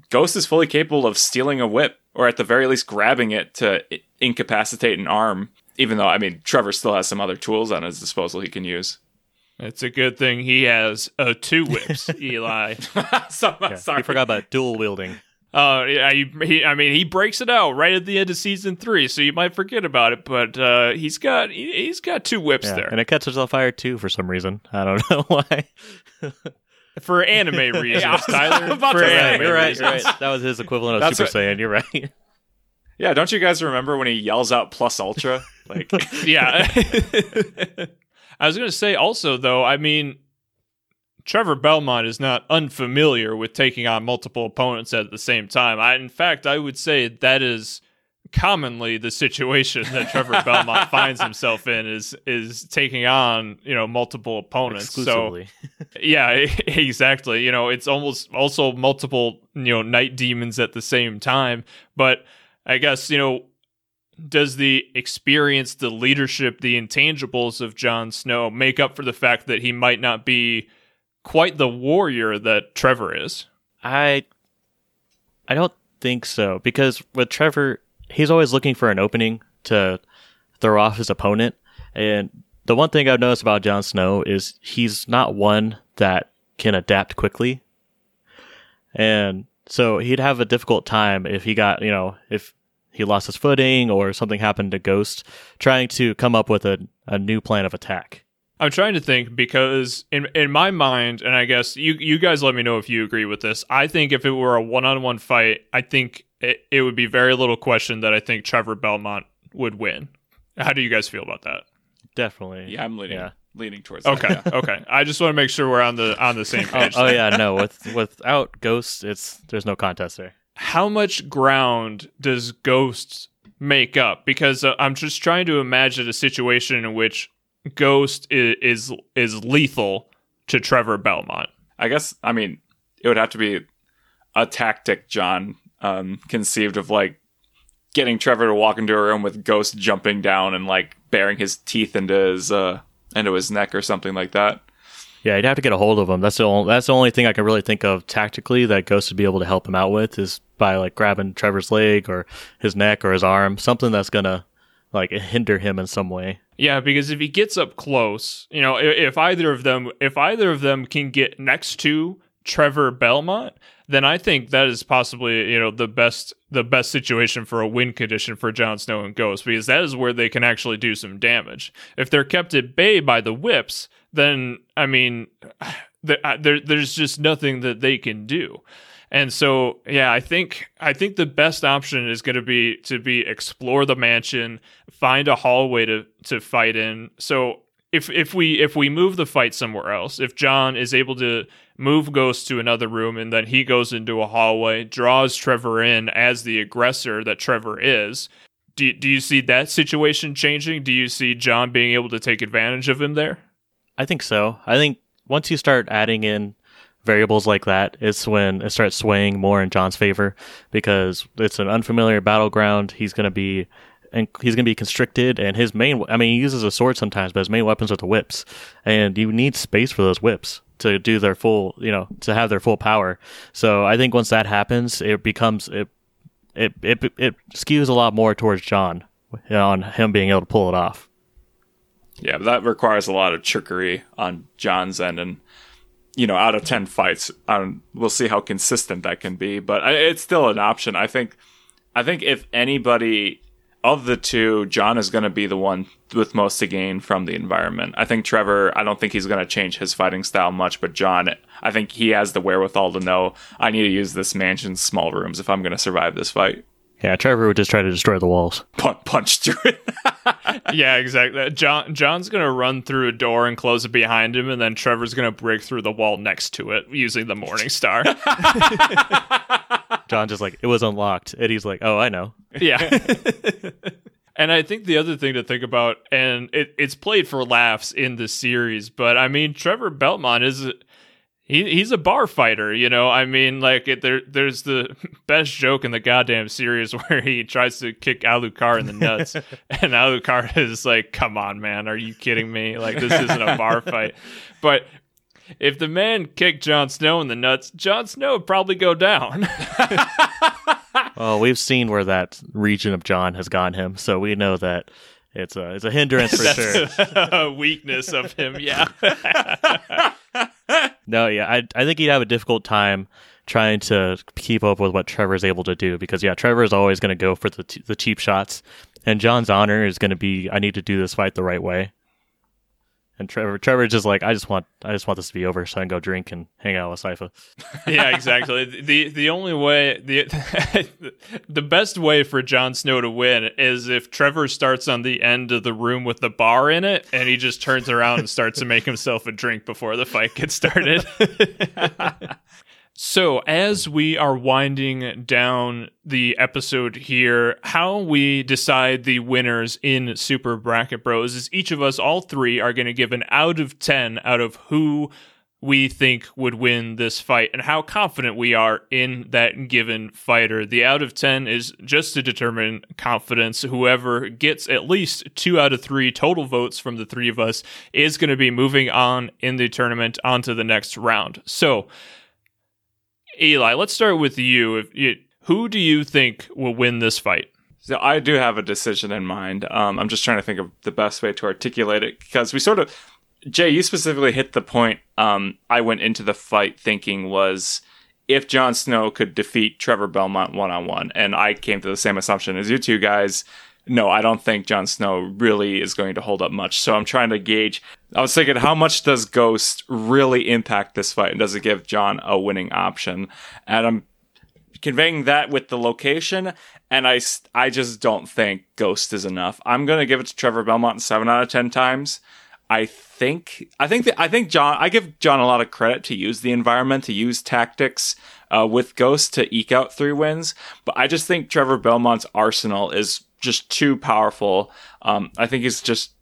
Ghost is fully capable of stealing a whip, or at the very least grabbing it to incapacitate an arm. Even though I mean, Trevor still has some other tools on his disposal he can use. It's a good thing he has uh, two whips, Eli. so, Yeah, sorry, You forgot about dual wielding. Uh, yeah, he, he, I mean, he breaks it out right at the end of season three, so you might forget about it. But uh, he's got he, he's got two whips Yeah, there and it catches on fire too for some reason. I don't know why. for anime reasons, I was Tyler. about For to say, anime you're right. reasons. You're right. That was his equivalent of That's Super what- Saiyan. You're right. Yeah, don't you guys remember when he yells out plus ultra? Like Yeah. I was gonna say also though, I mean, Trevor Belmont is not unfamiliar with taking on multiple opponents at the same time. I, in fact, I would say that is commonly the situation that Trevor Belmont finds himself in is is taking on you know multiple opponents. So Exclusively. yeah, exactly. You know, it's almost also multiple, you know, night demons at the same time. But I guess, you know, does the experience, the leadership, the intangibles of Jon Snow make up for the fact that he might not be quite the warrior that Trevor is? I I don't think so because with Trevor, he's always looking for an opening to throw off his opponent. And the one thing I've noticed about Jon Snow is he's not one that can adapt quickly. And so he'd have a difficult time if he got, you know, if he lost his footing or something happened to Ghost, trying to come up with a, a new plan of attack. I'm trying to think because in in my mind, and I guess you you guys let me know if you agree with this. I think if it were a one on one fight, I think it, it would be very little question that I think Trevor Belmont would win. How do you guys feel about that? Definitely. yeah, I'm leaning Yeah. leaning towards Okay, that. okay. I just want to make sure we're on the on the same Oh, page. oh yeah, no. With without Ghost, it's there's no contest there. How much ground does Ghost make up? Because uh, I'm just trying to imagine a situation in which Ghost is is, is lethal to Trevor Belmont. I guess I mean it would have to be a tactic Jon um, conceived of like getting Trevor to walk into a room with Ghost jumping down and like bearing his teeth into his uh into his neck or something like that. Yeah, you'd have to get a hold of him. That's the only, that's the only thing I can really think of tactically that Ghost would be able to help him out with is by like grabbing Trevor's leg or his neck or his arm, something that's gonna like hinder him in some way. Yeah, because if he gets up close, you know, if, if either of them, if either of them can get next to Trevor Belmont, then I think that is possibly you know the best the best situation for a win condition for Jon Snow and Ghost because that is where they can actually do some damage. If they're kept at bay by the whips, then I mean, there, uh, there there's just nothing that they can do. And so, yeah, I think I think the best option is going to be to be explore the mansion, find a hallway to to fight in. So if if we if we move the fight somewhere else, if Jon is able to move Ghost to another room and then he goes into a hallway, draws Trevor in as the aggressor that Trevor is. Do do you see that situation changing? Do you see Jon being able to take advantage of him there? I think so. I think once you start adding in variables like that, it's when it starts swaying more in Jon's favor because it's an unfamiliar battleground. He's going to be and he's going to be constricted and his main I mean he uses a sword sometimes, but his main weapons are the whips. And you need space for those whips to do their full, you know, to have their full power. So I think once that happens, it becomes it it it, it skews a lot more towards Jon on him being able to pull it off. Yeah, but that requires a lot of trickery on Jon's end, and you know, out of ten fights, um, we'll see how consistent that can be. But it's still an option. I think. I think if anybody of the two, Jon is going to be the one with most to gain from the environment. I think Trevor, I don't think he's going to change his fighting style much, but Jon, I think he has the wherewithal to know I need to use this mansion's small rooms if I'm going to survive this fight. Yeah, Trevor would just try to destroy the walls. Punch, punch through it. yeah, exactly. Jon Jon's gonna run through a door and close it behind him, and then Trevor's gonna break through the wall next to it using the Morning Star. Jon just like it was unlocked. Eddie's like, oh, I know. Yeah. and I think the other thing to think about, and it, it's played for laughs in the series, but I mean, Trevor Belmont is he he's a bar fighter, you know. I mean, like it, there there's the best joke in the goddamn series where he tries to kick Alucard in the nuts, and Alucard is like, "Come on, man, are you kidding me? Like this isn't a bar fight." But if the man kicked Jon Snow in the nuts, Jon Snow would probably go down. well, we've seen where that region of Jon has gotten him, so we know that it's a it's a hindrance for sure. a weakness of him, yeah. no, yeah, I I think he'd have a difficult time trying to keep up with what Trevor's able to do because yeah, Trevor's always going to go for the t- the cheap shots, and Jon's honor is going to be I need to do this fight the right way. And Trevor, Trevor's just like, I just want, I just want this to be over, so I can go drink and hang out with Sypha. yeah, exactly. the The only way, the the best way for Jon Snow to win is if Trevor starts on the end of the room with the bar in it, and he just turns around and starts to make himself a drink before the fight gets started. So, as we are winding down the episode here, how we decide the winners in Super Bracket Bros is each of us, all three, are going to give an out of 10 out of who we think would win this fight and how confident we are in that given fighter. The out of 10 is just to determine confidence. Whoever gets at least two out of three total votes from the three of us is going to be moving on in the tournament onto the next round. So, Eli, let's start with you. If you, who do you think will win this fight? So I do have a decision in mind. Um, I'm just trying to think of the best way to articulate it because we sort of, Jay, you specifically hit the point. Um, I went into the fight thinking was if Jon Snow could defeat Trevor Belmont one on one, and I came to the same assumption as you two guys no, I don't think Jon Snow really is going to hold up much. So I'm trying to gauge. I was thinking, how much does Ghost really impact this fight? And does it give Jon a winning option? And I'm conveying that with the location. And I, I just don't think Ghost is enough. I'm going to give it to Trevor Belmont seven out of 10 times. I think I think that I think Jon I give Jon a lot of credit to use the environment to use tactics uh, with Ghost to eke out three wins, but I just think Trevor Belmont's arsenal is just too powerful. Um, I think he's just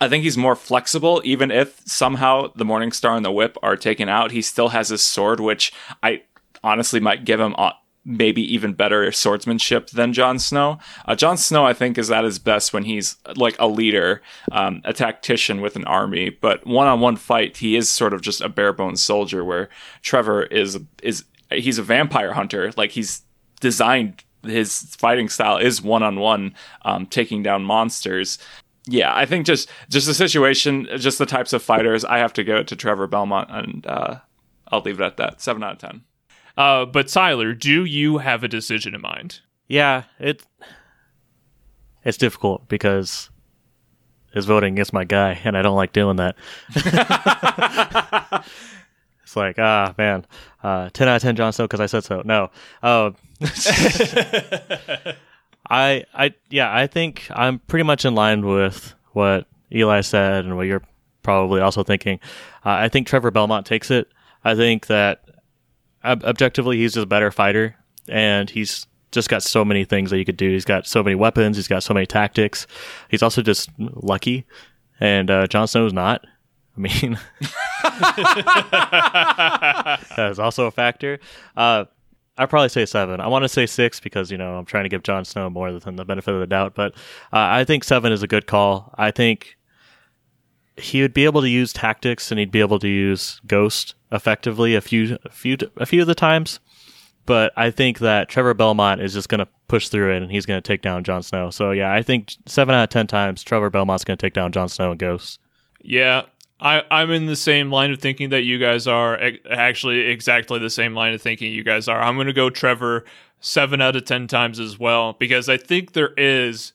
I think he's more flexible, even if somehow the Morning Star and the Whip are taken out. He still has his sword, which I honestly might give him uh, maybe even better swordsmanship than Jon Snow. Uh, Jon Snow, I think, is at his best when he's like a leader, um, a tactician with an army. But one-on-one fight, he is sort of just a bare bones soldier. Where Trevor is is he's a vampire hunter. Like he's designed his fighting style is one on one, um, taking down monsters. Yeah, I think just just the situation, just the types of fighters, I have to go to Trevor Belmont, and uh, I'll leave it at that. Seven out of ten. Uh, but Tyler, do you have a decision in mind? Yeah, it it's difficult because his voting against my guy, and I don't like doing that. like, ah, man, uh, ten out of ten Jon Snow because I said so. No, uh, I, I, yeah, I think I'm pretty much in line with what Eli said and what you're probably also thinking. Uh, I think Trevor Belmont takes it. I think that ob- objectively he's just a better fighter, and he's just got so many things that you could do. He's got so many weapons. He's got so many tactics. He's also just lucky, and uh, Jon Snow's not. I mean, that is also a factor. Uh, I'd probably say seven. I want to say six because you know I'm trying to give Jon Snow more than the benefit of the doubt, but uh, I think seven is a good call. I think he would be able to use tactics and he'd be able to use Ghost effectively a few, a few, a few of the times, but I think that Trevor Belmont is just going to push through it and he's going to take down Jon Snow. So yeah, I think seven out of ten times Trevor Belmont's going to take down Jon Snow and Ghost. Yeah, I, I'm in the same line of thinking that you guys are. Actually, exactly the same line of thinking you guys are. I'm going to go Trevor seven out of 10 times as well, because I think there is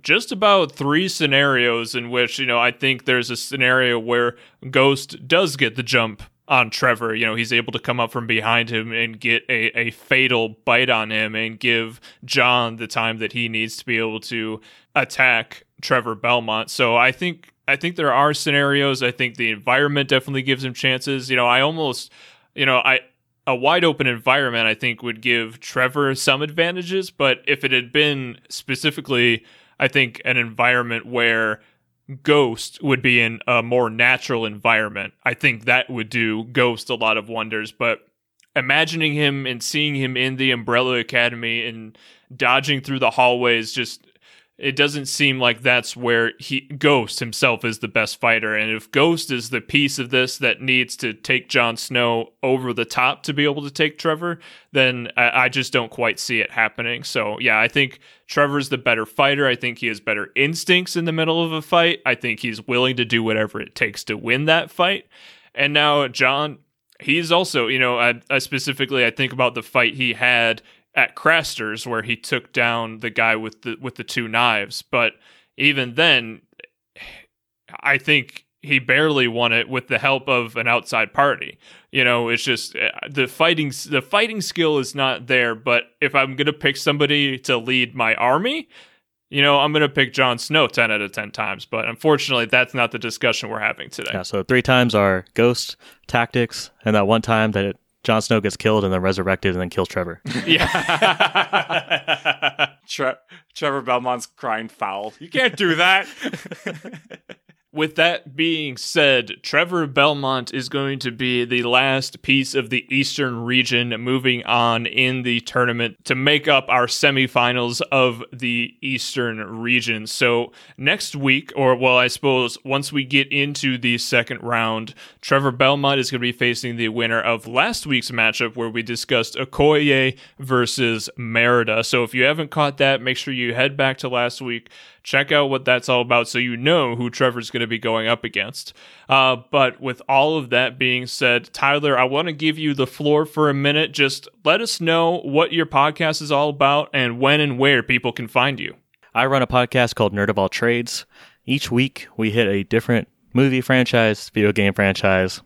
just about three scenarios in which, you know, I think there's a scenario where Ghost does get the jump on Trevor. You know, he's able to come up from behind him and get a, a fatal bite on him and give Jon the time that he needs to be able to attack Trevor Belmont. So I think I think there are scenarios. I think the environment definitely gives him chances. You know, I almost you know, I a wide open environment I think would give Trevor some advantages, but if it had been specifically I think an environment where Ghost would be in a more natural environment. I think that would do Ghost a lot of wonders, but imagining him and seeing him in the Umbrella Academy and dodging through the hallways just it doesn't seem like that's where he Ghost himself is the best fighter. And if Ghost is the piece of this that needs to take Jon Snow over the top to be able to take Trevor, then I, I just don't quite see it happening. So yeah, I think Trevor's the better fighter. I think he has better instincts in the middle of a fight. I think he's willing to do whatever it takes to win that fight. And now Jon, he's also, you know, I, I specifically I think about the fight he had at Craster's where he took down the guy with the with the two knives. But even then, I think he barely won it with the help of an outside party. You know, it's just uh, the fighting the fighting skill is not there. But if I'm gonna pick somebody to lead my army. You know, I'm going to pick Jon Snow 10 out of 10 times, but unfortunately, that's not the discussion we're having today. Yeah, so three times are Ghost tactics, and that one time that Jon Snow gets killed and then resurrected and then kills Trevor. Yeah. Tre- Trevor Belmont's crying foul. You can't do that. With that being said, Trevor Belmont is going to be the last piece of the Eastern region moving on in the tournament to make up our semifinals of the Eastern region. So, next week, or well, I suppose once we get into the second round, Trevor Belmont is going to be facing the winner of last week's matchup where we discussed Okoye versus Merida. So, if you haven't caught that, make sure you head back to last week check out what that's all about so you know who Trevor's going to be going up against. Uh, but with all of that being said, Tyler, I want to give you the floor for a minute. Just let us know what your podcast is all about and when and where people can find you. I run a podcast called Nerd of All Trades. Each week, we hit a different movie franchise, video game franchise,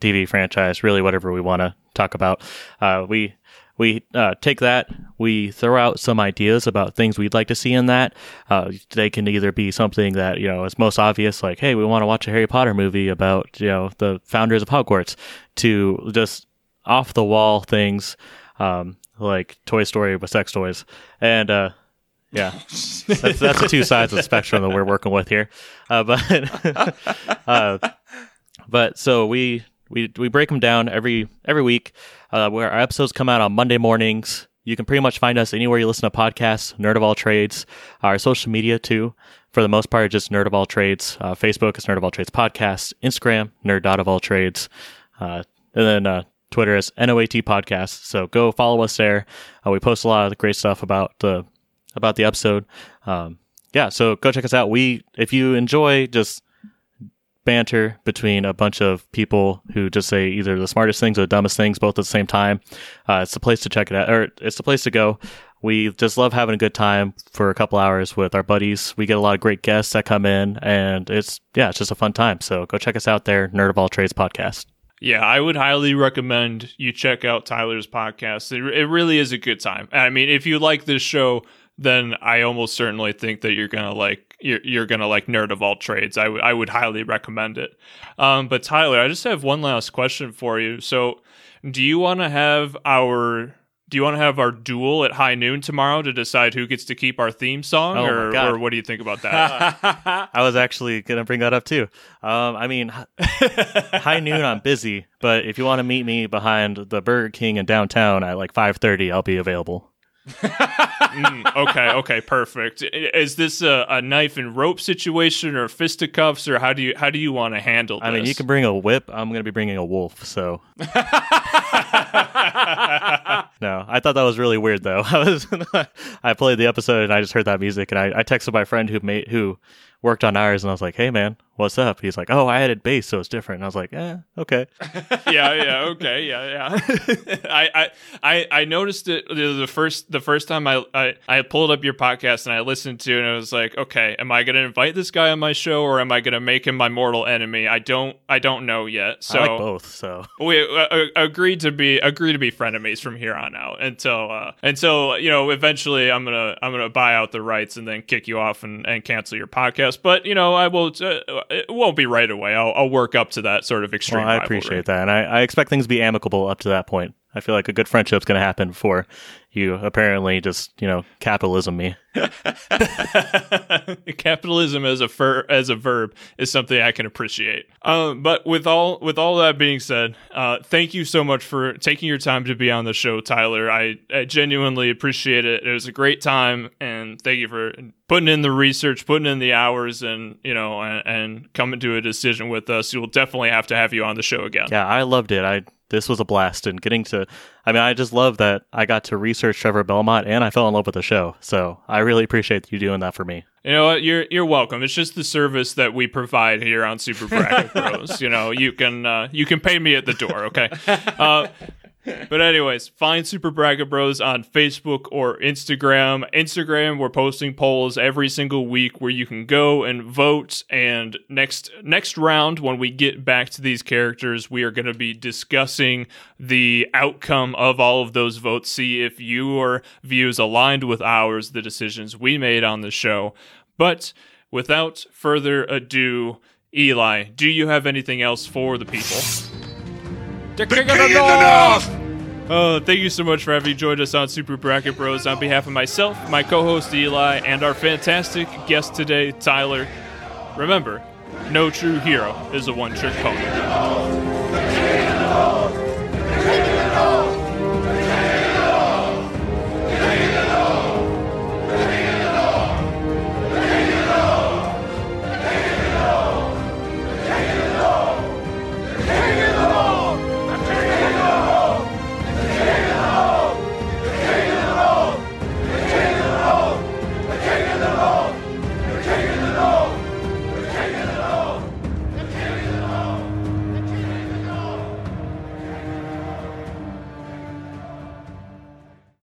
TV franchise, really whatever we want to talk about. Uh, we we uh, take that, we throw out some ideas about things we'd like to see in that. Uh, they can either be something that you know is most obvious, like hey, we want to watch a Harry Potter movie about you know the founders of Hogwarts, to just off the wall things um, like Toy Story with sex toys, and uh, yeah, that's that's the two sides of the spectrum that we're working with here. Uh, but uh, but so we we we break them down every every week. Uh, where our episodes come out on Monday mornings. You can pretty much find us anywhere you listen to podcasts. Nerd of all trades. Our social media too, for the most part, just Nerd of all trades. Uh, Facebook is Nerd of all trades podcast. Instagram Nerd of all trades, uh, and then uh, Twitter is NOAT podcast. So go follow us there. Uh, we post a lot of great stuff about the about the episode. Um, yeah, so go check us out. We if you enjoy just banter between a bunch of people who just say either the smartest things or the dumbest things both at the same time. Uh, it's the place to check it out, or it's the place to go. We just love having a good time for a couple hours with our buddies. We get a lot of great guests that come in, and it's yeah, it's just a fun time. So go check us out there, Nerd of All Trades podcast. Yeah, I would highly recommend you check out Tyler's podcast. It, it really is a good time. I mean, if you like this show, then I almost certainly think that you're gonna like you're, you're gonna like nerd of all trades. I would I would highly recommend it. Um, but Tyler, I just have one last question for you. So, do you want to have our do you want to have our duel at high noon tomorrow to decide who gets to keep our theme song, Oh or, or what do you think about that? I was actually gonna bring that up too. Um, I mean, high noon I'm busy, but if you want to meet me behind the Burger King in downtown at like 5:30, I'll be available. Mm, okay, okay, perfect. Is this a, a knife and rope situation, or fisticuffs, or how do you how do you want to handle this? I mean, you can bring a whip. I'm gonna be bringing a wolf, so No, I thought that was really weird though. I was I played the episode and I just heard that music and I, I texted my friend who made who worked on ours and I was like, "Hey man, what's up?" He's like, "Oh, I added bass, so it's different." And I was like, "Eh, okay." yeah, yeah, okay, yeah, yeah. I, I, I, noticed it the, the first the first time I, I, I pulled up your podcast and I listened to it and I was like, okay, am I going to invite this guy on my show or am I going to make him my mortal enemy? I don't, I don't know yet. So I like both. So we uh, uh, agreed to be agree to be frenemies from here on out until uh, until you know eventually I'm gonna I'm gonna buy out the rights and then kick you off and, and cancel your podcast. But you know I will uh, it won't be right away. I'll, I'll work up to that sort of extreme. well, I rivalry. appreciate that, and I, I expect things to be amicable up to that point. I feel like a good friendship's going to happen before you apparently just you know capitalism me. Capitalism as a fur, as a verb is something I can appreciate. Um, but with all with all that being said, uh, thank you so much for taking your time to be on the show, Tyler. I, I genuinely appreciate it. It was a great time, and thank you for putting in the research, putting in the hours, and you know, and, and coming to a decision with us. You will definitely have to have you on the show again. Yeah, I loved it. I this was a blast and getting to I mean, I just love that I got to research Trevor Belmont and I fell in love with the show. So I really appreciate you doing that for me. You know what? You're you're welcome. It's just the service that we provide here on Super Bracket Bros. You know, you can uh, you can pay me at the door, okay? Uh, but anyways, find Super Bracket Bros on Facebook or Instagram. Instagram, we're posting polls every single week where you can go and vote. And next next round, when we get back to these characters, we are going to be discussing the outcome of all of those votes. See if your views aligned with ours, the decisions we made on the show. But without further ado, Eli, do you have anything else for the people? The King, of the North! Oh, thank you so much for having joined us on Super Bracket Bros. On behalf of myself, my co host Eli, and our fantastic guest today, Tyler. Remember, no true hero is a one trick pony.